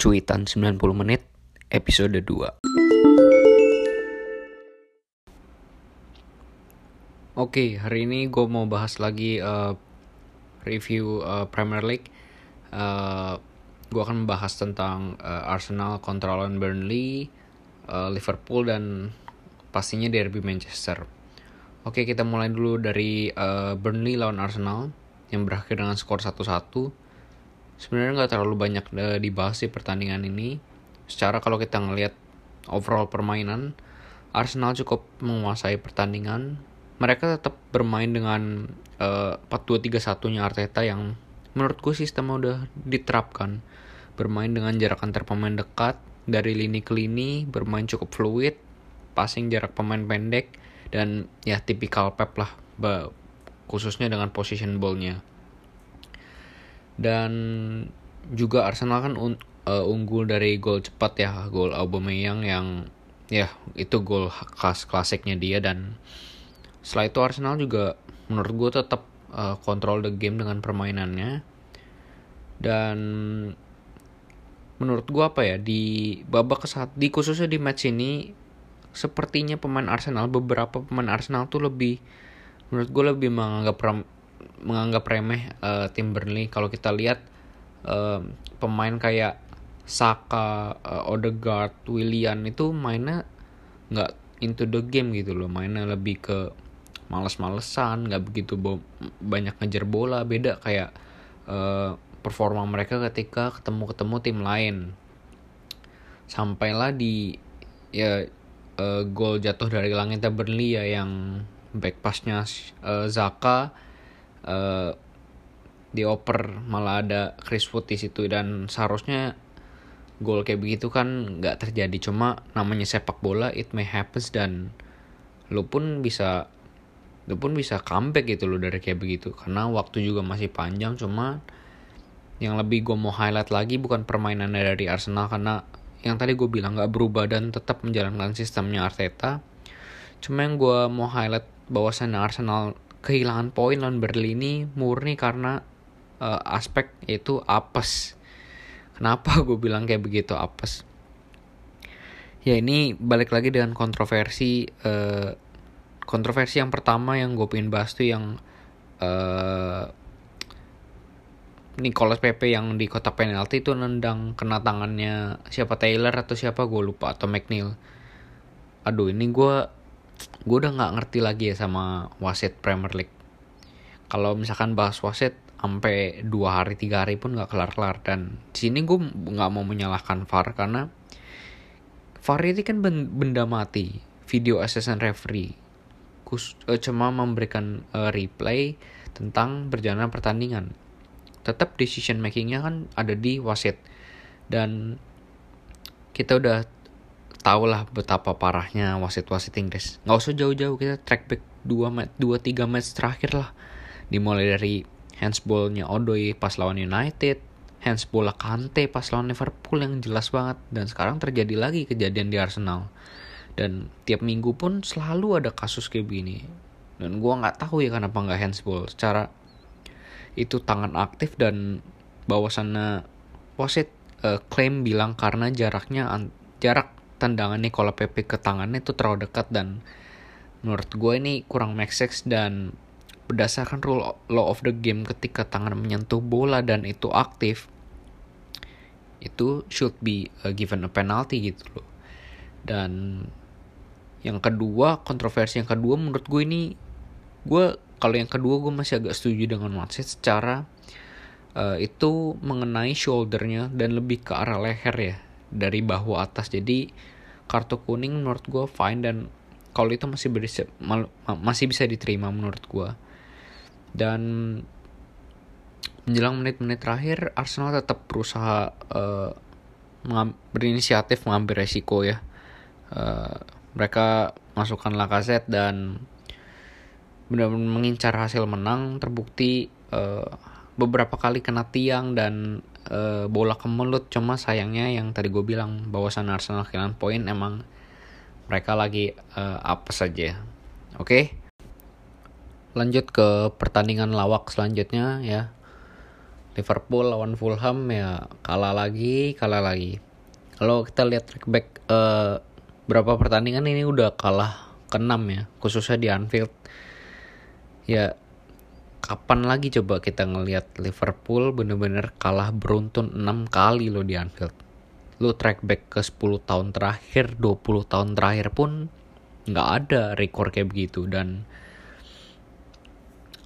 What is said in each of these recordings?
Cuitan 90 menit episode 2 Oke, hari ini gue mau bahas lagi uh, review uh, Premier League. Uh, gue akan membahas tentang uh, Arsenal kontra lawan Burnley, uh, Liverpool dan pastinya derby Manchester. Oke, kita mulai dulu dari uh, Burnley lawan Arsenal yang berakhir dengan skor 1-1 sebenarnya nggak terlalu banyak dibahas di pertandingan ini. Secara kalau kita ngelihat overall permainan, Arsenal cukup menguasai pertandingan. Mereka tetap bermain dengan uh, 4-2-3-1-nya Arteta yang menurutku sistem udah diterapkan. Bermain dengan jarak antar pemain dekat, dari lini ke lini, bermain cukup fluid, passing jarak pemain pendek, dan ya tipikal Pep lah, khususnya dengan position ball-nya dan juga Arsenal kan un, uh, unggul dari gol cepat ya gol Aubameyang yang ya itu gol khas klasiknya dia. Dan setelah itu Arsenal juga menurut gue tetap uh, kontrol the game dengan permainannya. Dan menurut gue apa ya di babak saat di khususnya di match ini sepertinya pemain Arsenal beberapa pemain Arsenal tuh lebih menurut gue lebih menganggap menganggap remeh uh, tim Burnley. Kalau kita lihat uh, pemain kayak Saka, uh, Odegaard, Willian itu mainnya nggak into the game gitu loh. Mainnya lebih ke males-malesan nggak begitu banyak ngejar bola. Beda kayak uh, performa mereka ketika ketemu-ketemu tim lain. Sampailah di ya uh, gol jatuh dari langit Burnley ya yang back passnya uh, Zaka uh, dioper malah ada Chris Wood di situ dan seharusnya gol kayak begitu kan nggak terjadi. Cuma namanya sepak bola it may happens dan lu pun bisa lu pun bisa comeback gitu loh dari kayak begitu. Karena waktu juga masih panjang cuma yang lebih gue mau highlight lagi bukan permainan dari Arsenal karena yang tadi gue bilang nggak berubah dan tetap menjalankan sistemnya Arteta. Cuma yang gue mau highlight bahwasannya Arsenal kehilangan poin lawan Burnley ini murni karena uh, aspek itu apes. Kenapa gue bilang kayak begitu apes? Ya ini balik lagi dengan kontroversi uh, kontroversi yang pertama yang gue pengen bahas tuh yang uh, Nicholas Pepe yang di kotak penalti itu nendang kena tangannya siapa Taylor atau siapa gue lupa atau McNeil. Aduh ini gue gue udah nggak ngerti lagi ya sama wasit Premier League. Kalau misalkan bahas wasit sampai dua hari tiga hari pun nggak kelar-kelar. Dan di sini gue nggak mau menyalahkan VAR karena VAR ini kan benda mati. Video assistant referee. Kus, uh, cuma memberikan uh, replay tentang perjalanan pertandingan. Tetap decision makingnya kan ada di wasit. Dan kita udah tau lah betapa parahnya wasit-wasit Inggris. Nggak usah jauh-jauh kita track back 2 match 2 3 match terakhir lah. Dimulai dari handsballnya Odoi pas lawan United, handsball Kante pas lawan Liverpool yang jelas banget dan sekarang terjadi lagi kejadian di Arsenal. Dan tiap minggu pun selalu ada kasus kayak begini. Dan gua nggak tahu ya kenapa nggak handsball. Secara itu tangan aktif dan bawasannya wasit uh, klaim bilang karena jaraknya jarak tendangan Nicola Pepe ke tangannya itu terlalu dekat dan menurut gue ini kurang make dan berdasarkan rule law of the game ketika tangan menyentuh bola dan itu aktif itu should be uh, given a penalty gitu loh. Dan yang kedua kontroversi yang kedua menurut gue ini gue kalau yang kedua gue masih agak setuju dengan wasit secara uh, itu mengenai shouldernya dan lebih ke arah leher ya dari bahu atas. Jadi kartu kuning menurut gue fine dan kalau itu masih bisa masih bisa diterima menurut gue dan menjelang menit-menit terakhir Arsenal tetap berusaha uh, berinisiatif mengambil resiko ya. Uh, mereka masukkan Lacazette dan benar-benar mengincar hasil menang. Terbukti uh, beberapa kali kena tiang dan uh, bola ke mulut. Cuma sayangnya yang tadi gue bilang bahwasan Arsenal kehilangan poin emang mereka lagi uh, apa saja oke? Okay? lanjut ke pertandingan lawak selanjutnya ya. Liverpool lawan Fulham ya kalah lagi kalah lagi. Kalau kita lihat track back uh, berapa pertandingan ini udah kalah keenam ya. Khususnya di Anfield. Ya kapan lagi coba kita ngelihat Liverpool bener-bener kalah beruntun 6 kali loh di Anfield? Lu track back ke 10 tahun terakhir 20 tahun terakhir pun nggak ada rekor kayak begitu. Dan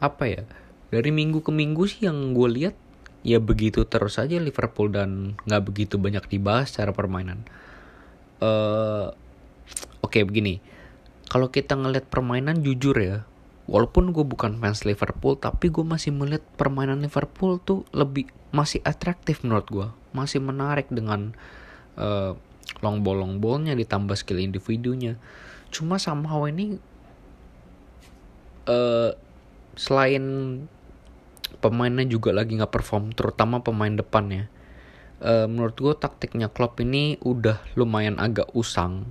apa ya dari minggu ke minggu sih yang gue lihat ya begitu terus aja Liverpool dan nggak begitu banyak dibahas secara permainan. Uh, oke okay, begini. Kalau kita ngeliat permainan jujur ya walaupun gue bukan fans Liverpool tapi gue masih melihat permainan Liverpool tuh lebih masih atraktif menurut gue masih menarik dengan uh, long ball long ballnya ditambah skill individunya. Cuma somehow ini uh, selain pemainnya juga lagi nggak perform terutama pemain depannya uh, menurut gue taktiknya Klopp ini udah lumayan agak usang.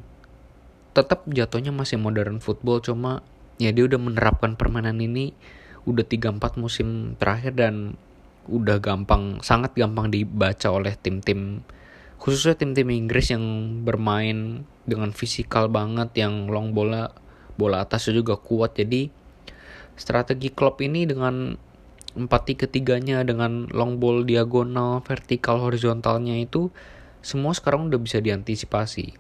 Tetap jatuhnya masih modern football cuma ya dia udah menerapkan permainan ini udah 3-4 musim terakhir dan udah gampang sangat gampang dibaca oleh tim-tim khususnya tim-tim Inggris yang bermain dengan fisikal banget yang long bola bola atasnya juga kuat. Jadi strategi Klopp ini dengan empat tiga tiganya dengan long ball diagonal vertikal horizontalnya itu semua sekarang udah bisa diantisipasi.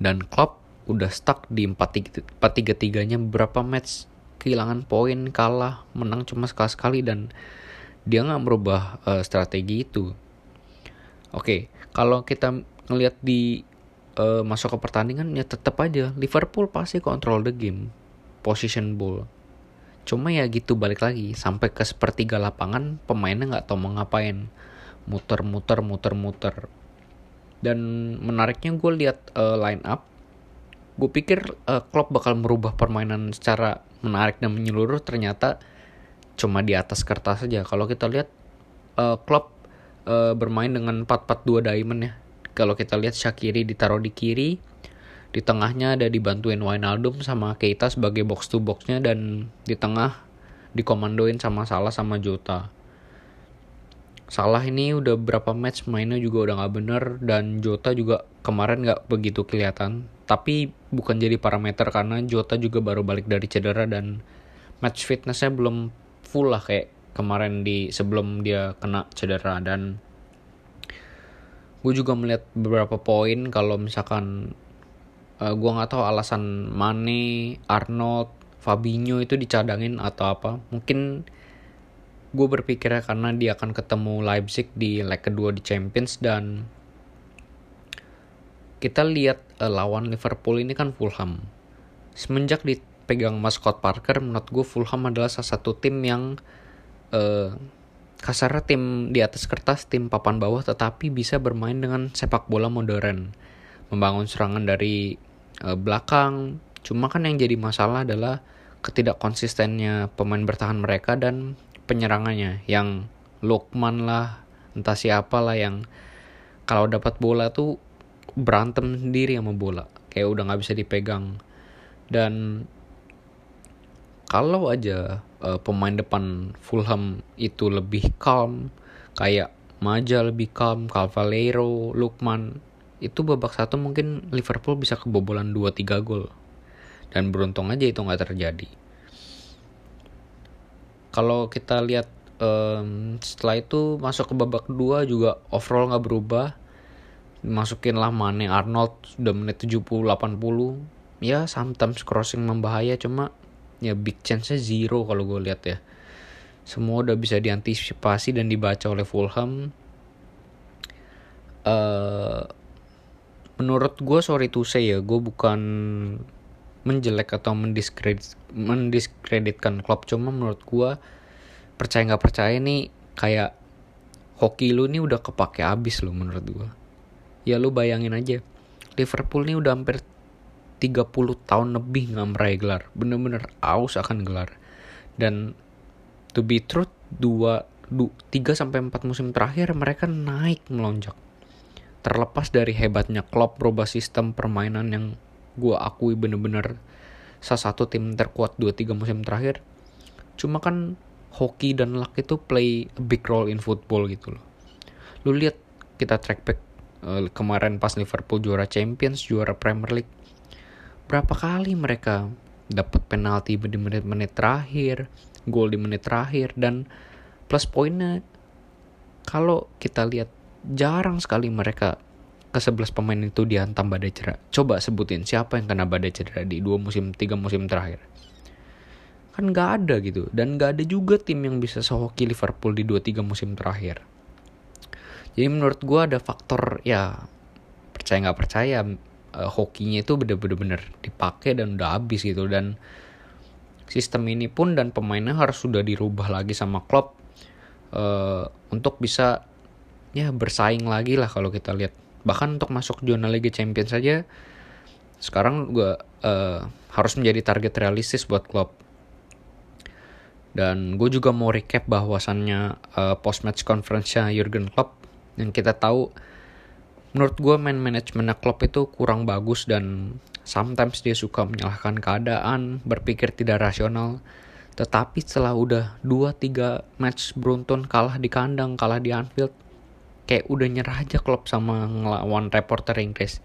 Dan Klopp udah stuck di 4-3-3-nya beberapa match kehilangan poin, kalah, menang cuma sekali-sekali dan dia nggak merubah uh, strategi itu. Oke, okay, kalau kita ngelihat di uh, masuk ke pertandingan ya tetap aja Liverpool pasti kontrol the game, position ball. Cuma ya gitu balik lagi sampai ke sepertiga lapangan pemainnya nggak tahu mau ngapain, muter-muter, muter-muter. Dan menariknya gue lihat uh, line up gue pikir uh, Klopp bakal merubah permainan secara menarik dan menyeluruh. Ternyata cuma di atas kertas saja kalau kita lihat uh, Klopp uh, bermain dengan 4-4-2 diamond ya. Kalau kita lihat Shakiri ditaruh di kiri di tengahnya ada dibantuin Wijnaldum sama Keita sebagai box to boxnya dan di tengah dikomandoin sama Salah sama Jota. Salah ini udah berapa match mainnya juga udah gak bener dan Jota juga kemarin gak begitu kelihatan tapi bukan jadi parameter karena Jota juga baru balik dari cedera dan match fitnessnya belum full lah kayak kemarin di sebelum dia kena cedera. Dan gue juga melihat beberapa poin kalau misalkan uh, gue nggak tahu alasan Mane, Arnold, Fabinho itu dicadangin atau apa. Mungkin gue berpikirnya karena dia akan ketemu Leipzig di leg kedua di Champions dan kita lihat uh, lawan Liverpool ini kan Fulham. Semenjak dipegang Scott Parker, menurut gue Fulham adalah salah satu tim yang uh, kasarnya tim di atas kertas, tim papan bawah, tetapi bisa bermain dengan sepak bola modern, membangun serangan dari uh, belakang. Cuma kan yang jadi masalah adalah ketidakkonsistennya pemain bertahan mereka dan penyerangannya yang Lukman lah, entah siapa lah yang kalau dapat bola tuh berantem sendiri sama bola. Kayak udah nggak bisa dipegang. Dan kalau aja uh, pemain depan Fulham itu lebih calm kayak Maja lebih calm Cavaleiro Lukman itu babak satu mungkin Liverpool bisa kebobolan 2-3 gol. Dan beruntung aja itu nggak terjadi. Kalau kita lihat um, setelah itu masuk ke babak kedua juga overall nggak berubah masukin lah Mane Arnold sudah menit 70-80 ya sometimes crossing membahaya cuma ya big chance nya zero kalau gue lihat ya. Semua udah bisa diantisipasi dan dibaca oleh Fulham. Uh, menurut gue sorry to say ya gue bukan menjelek atau mendiskredit mendiskreditkan klub cuma menurut gue percaya nggak percaya nih kayak hoki lu nih udah kepake abis lo menurut gue ya lu bayangin aja. Liverpool ini udah hampir 30 tahun lebih nggak meraih gelar. Bener-bener aus akan gelar. Dan to be truth dua, du, 3 sampai 4 musim terakhir mereka naik melonjak. Terlepas dari hebatnya Klopp berubah sistem permainan yang gue akui bener-bener salah satu tim terkuat 2-3 musim terakhir. Cuma kan hoki dan luck itu play a big role in football gitu loh. Lu lihat kita track back uh, kemarin pas Liverpool juara Champions juara Premier League berapa kali mereka dapat penalti di menit-menit terakhir gol di menit terakhir dan plus poinnya kalau kita lihat jarang sekali mereka ke 11 pemain itu dihantam badai cedera. Coba sebutin siapa yang kena badai cedera di dua musim, tiga musim terakhir. Kan gak ada gitu. Dan gak ada juga tim yang bisa sehoki Liverpool di dua tiga musim terakhir. Jadi menurut gue ada faktor ya percaya nggak percaya uh, hokinya itu bener-bener dipakai dan udah habis gitu. Dan sistem ini pun dan pemainnya harus sudah dirubah lagi sama Klopp uh, untuk bisa ya bersaing lagi lah kalau kita lihat. Bahkan untuk masuk zona Liga Champions saja sekarang gue uh, harus menjadi target realistis buat klub. Dan gue juga mau recap bahwasannya uh, post match conference-nya Jurgen Klopp yang kita tahu menurut gue man manajemen Klopp itu kurang bagus dan sometimes dia suka menyalahkan keadaan berpikir tidak rasional. Tetapi setelah udah 2-3 match beruntun kalah di kandang kalah di Anfield kayak udah nyerah aja klub sama ngelawan reporter Inggris.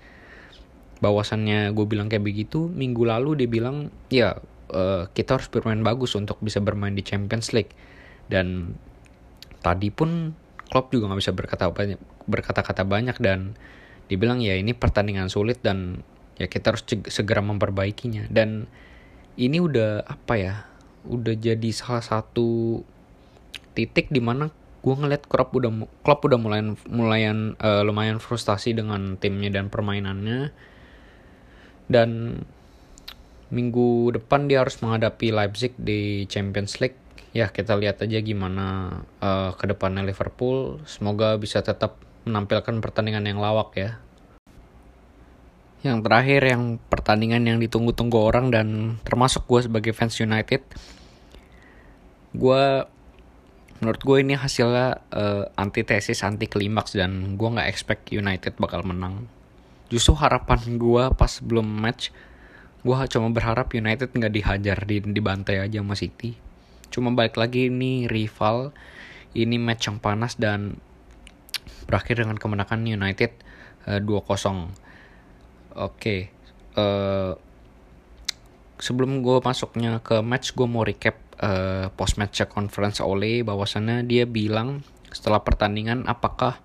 Bahwasannya gue bilang kayak begitu minggu lalu dia bilang ya uh, kita harus bermain bagus untuk bisa bermain di Champions League. Dan tadi pun Klopp juga nggak bisa berkata banyak berkata-kata banyak dan dibilang ya ini pertandingan sulit dan ya kita harus segera memperbaikinya. Dan ini udah apa ya udah jadi salah satu titik di mana gue ngeliat Klopp udah Klopp udah mulai mulayan uh, lumayan frustasi dengan timnya dan permainannya. Dan minggu depan dia harus menghadapi Leipzig di Champions League ya kita lihat aja gimana uh, ke depannya Liverpool. Semoga bisa tetap menampilkan pertandingan yang lawak ya. Yang terakhir yang pertandingan yang ditunggu-tunggu orang dan termasuk gue sebagai fans United gue menurut gue ini hasilnya uh, antitesis anti klimaks dan gue nggak expect United bakal menang. Justru harapan gue pas belum match gue cuma berharap United nggak dihajar di dibantai aja sama City cuma balik lagi ini rival ini match yang panas dan berakhir dengan kemenangan United uh, 2-0 oke okay. uh, eh, sebelum gue masuknya ke match gue mau recap uh, post match conference Ole bahwasannya dia bilang setelah pertandingan apakah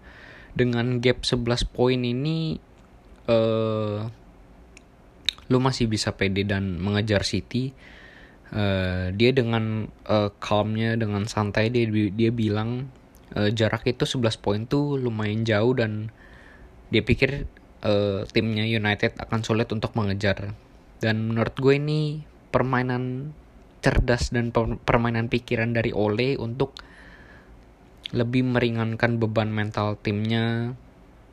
dengan gap 11 poin ini uh, lu masih bisa pede dan mengejar City uh, dia dengan uh, calmnya dengan santai dia dia bilang uh, jarak itu 11 poin tuh lumayan jauh dan dia pikir uh, timnya United akan sulit untuk mengejar. Dan menurut gue ini permainan cerdas dan permainan pikiran dari Ole untuk lebih meringankan beban mental timnya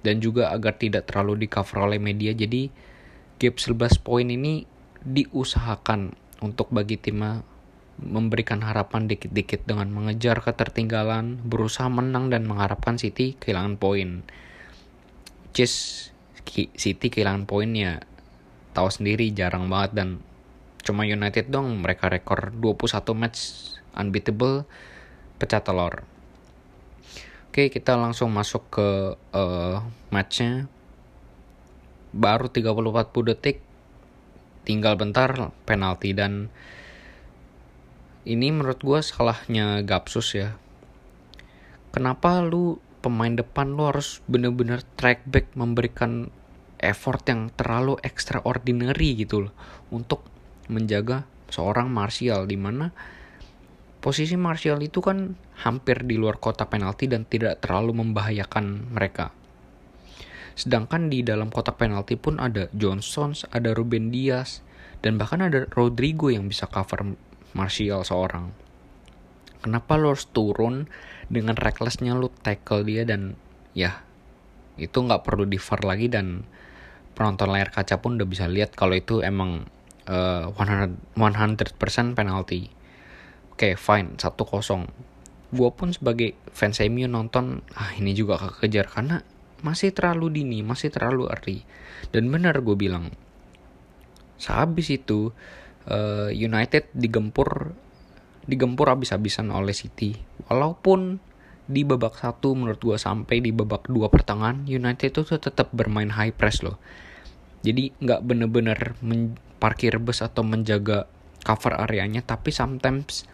dan juga agar tidak terlalu di cover oleh media. Jadi gap 11 poin ini diusahakan untuk bagi timnya memberikan harapan dikit-dikit dengan mengejar ketertinggalan, berusaha menang dan mengharapkan City kehilangan poin. Just City kehilangan poin ya tahu sendiri jarang banget dan cuma United dong mereka rekor 21 match unbeatable pecah telur. Oke kita langsung masuk ke uh, matchnya. Baru 30-40 detik tinggal bentar penalti dan ini menurut gue salahnya Gapsus ya kenapa lu pemain depan lu harus bener-bener track back memberikan effort yang terlalu extraordinary gitu loh untuk menjaga seorang Martial di mana posisi Martial itu kan hampir di luar kotak penalti dan tidak terlalu membahayakan mereka. Sedangkan di dalam kotak penalti pun ada Johnson, ada Ruben Dias, dan bahkan ada Rodrigo yang bisa cover Martial seorang. Kenapa lo harus turun dengan recklessnya lo tackle dia dan ya itu nggak perlu di lagi dan penonton layar kaca pun udah bisa lihat kalau itu emang uh, 100, 100% penalti. Oke, okay, fine, 1-0. Gue pun sebagai fans MU nonton, ah ini juga kekejar karena masih terlalu dini, masih terlalu early. Dan benar gue bilang, sehabis itu uh, United digempur digempur habis-habisan oleh City. Walaupun di babak satu menurut gue sampai di babak dua pertengahan United itu tetap bermain high press loh. Jadi nggak bener-bener parkir bus atau menjaga cover areanya, tapi sometimes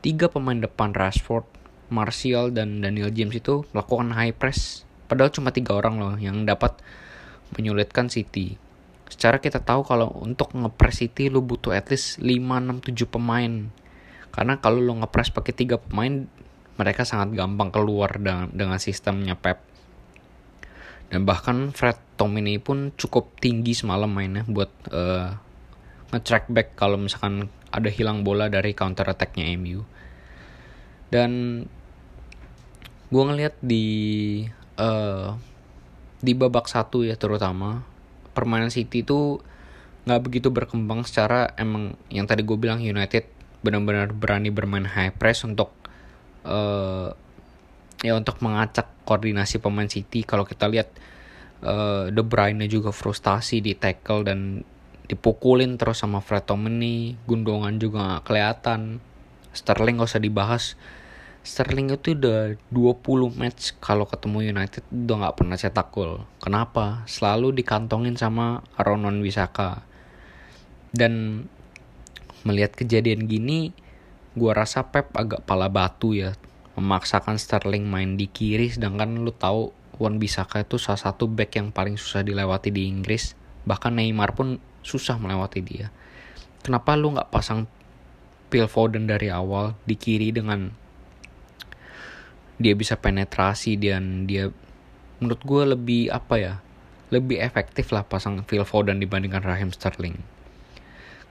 tiga pemain depan Rashford, Martial dan Daniel James itu melakukan high press. Padahal cuma tiga orang loh yang dapat menyulitkan City. Secara kita tahu kalau untuk ngepres City lu butuh at least 5, 6, 7 pemain. Karena kalau lu ngepres pakai 3 pemain, mereka sangat gampang keluar dengan, dengan sistemnya Pep. Dan bahkan Fred Tomini pun cukup tinggi semalam mainnya buat uh, nge-track back kalau misalkan ada hilang bola dari counter attack-nya MU. Dan gue ngeliat di uh, di babak satu ya terutama permainan City itu nggak begitu berkembang secara emang yang tadi gue bilang United benar-benar berani bermain high press untuk uh, ya untuk mengacak koordinasi pemain City. Kalau kita lihat uh, De Bruyne juga frustasi di tackle dan dipukulin terus sama Fred Tomini Gundongan juga kelihatan. Sterling gak usah dibahas Sterling itu udah 20 match kalau ketemu United udah nggak pernah cetak gol. Kenapa? Selalu dikantongin sama Ronon Wisaka. Dan melihat kejadian gini, gua rasa Pep agak pala batu ya memaksakan Sterling main di kiri sedangkan lu tahu Wan Bisaka itu salah satu back yang paling susah dilewati di Inggris. Bahkan Neymar pun susah melewati dia. Kenapa lu nggak pasang Phil Foden dari awal di kiri dengan dia bisa penetrasi dan dia menurut gue lebih apa ya lebih efektif lah pasang Phil Foden dibandingkan Raheem Sterling.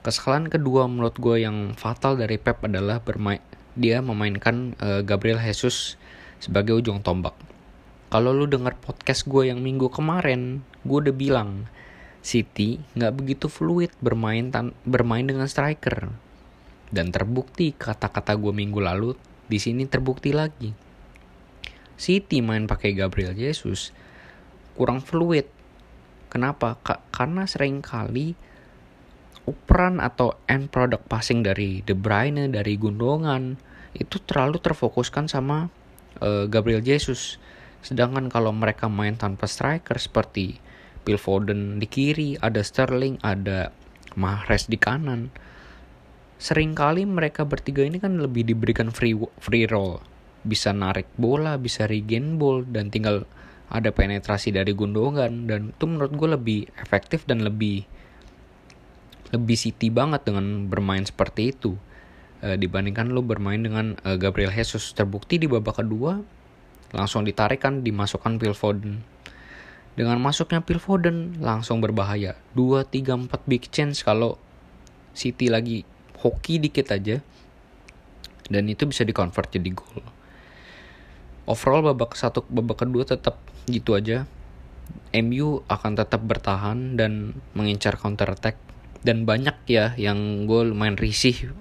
Kesalahan kedua menurut gue yang fatal dari Pep adalah bermain dia memainkan uh, Gabriel Jesus sebagai ujung tombak. Kalau lu dengar podcast gue yang minggu kemarin, gue udah bilang City nggak begitu fluid bermain tan bermain dengan striker. Dan terbukti kata-kata gue minggu lalu di sini terbukti lagi City main pakai Gabriel Jesus kurang fluid. Kenapa? Ka karena sering kali operan atau end product passing dari De Bruyne, dari Gundongan itu terlalu terfokuskan sama uh, Gabriel Jesus. Sedangkan kalau mereka main tanpa striker seperti Phil Foden di kiri, ada Sterling, ada Mahrez di kanan. Seringkali mereka bertiga ini kan lebih diberikan free free roll bisa narik bola, bisa regain ball dan tinggal ada penetrasi dari Gundogan. Dan itu menurut gue lebih efektif dan lebih lebih city banget dengan bermain seperti itu. E, dibandingkan lo bermain dengan e, Gabriel Jesus. Terbukti di babak kedua langsung ditarikan dimasukkan Phil Foden. Dengan masuknya Phil Foden langsung berbahaya. 2 3 4 big chance kalau City lagi hoki dikit aja. Dan itu bisa dikonvert jadi gol overall babak satu babak kedua tetap gitu aja. MU akan tetap bertahan dan mengincar counter attack. Dan banyak ya yang gue lumayan risih.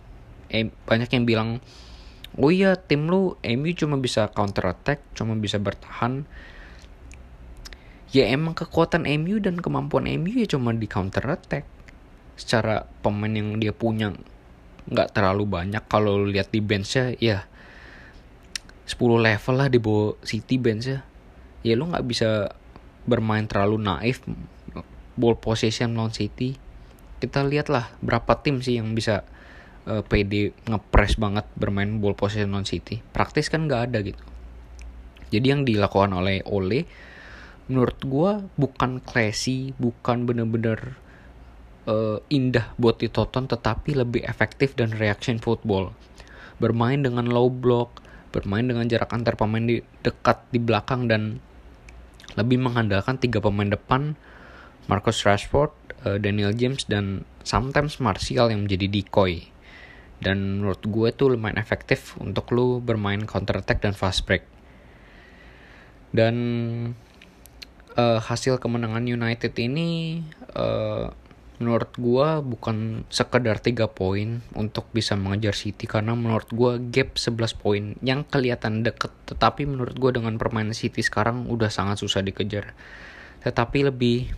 Banyak yang bilang oh iya tim lu MU cuma bisa counter attack cuma bisa bertahan. Ya emang kekuatan MU dan kemampuan MU ya cuma di counter attack. Secara pemain yang dia punya nggak terlalu banyak. Kalau lihat di benchnya ya 10 level lah di bawah City bench ya. Ya lu nggak bisa bermain terlalu naif ball possession lawan City. Kita lihat lah berapa tim sih yang bisa uh, eh, PD ngepres banget bermain ball possession lawan City. Praktis kan nggak ada gitu. Jadi yang dilakukan oleh Ole menurut gue bukan classy bukan bener-bener uh, indah buat ditonton tetapi lebih efektif dan reaction football. Bermain dengan low block bermain dengan jarak antar pemain di dekat di belakang dan lebih mengandalkan tiga pemain depan Marcus Rashford, uh, Daniel James dan sometimes Martial yang menjadi decoy. Dan menurut gue tuh lumayan efektif untuk lu bermain counter attack dan fast break. Dan uh, hasil kemenangan United ini uh, menurut gue bukan sekedar 3 poin untuk bisa mengejar City karena menurut gue gap 11 poin yang kelihatan deket tetapi menurut gue dengan permainan City sekarang udah sangat susah dikejar. Tetapi lebih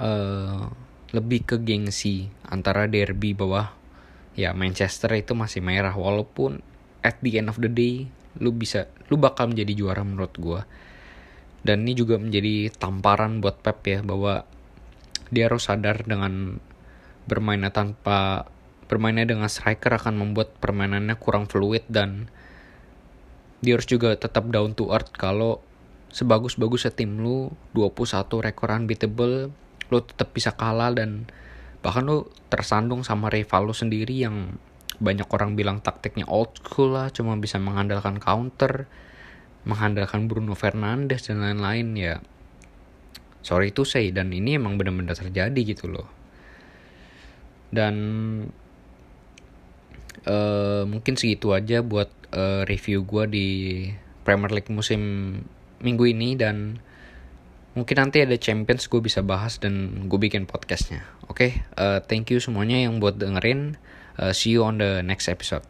uh, lebih ke gengsi antara derby bawah ya Manchester itu masih merah. Walaupun at the end of the day lu bisa lu bakal menjadi juara menurut gue dan ini juga menjadi tamparan buat Pep ya bahwa dia harus sadar dengan bermainnya tanpa bermainnya dengan striker akan membuat permainannya kurang fluid dan dia harus juga tetap down to earth. Kalau sebagus-bagusnya tim lu 21 rekor unbeatable lu tetap bisa kalah dan bahkan lu tersandung sama rival lu sendiri yang banyak orang bilang taktiknya old school lah cuma bisa mengandalkan counter mengandalkan Bruno Fernandes dan lain-lain ya sorry itu say dan ini emang benar-benar terjadi gitu loh dan uh, mungkin segitu aja buat uh, review gue di Premier League musim minggu ini dan mungkin nanti ada Champions gue bisa bahas dan gue bikin podcastnya oke okay? uh, thank you semuanya yang buat dengerin Uh, see you on the next episode.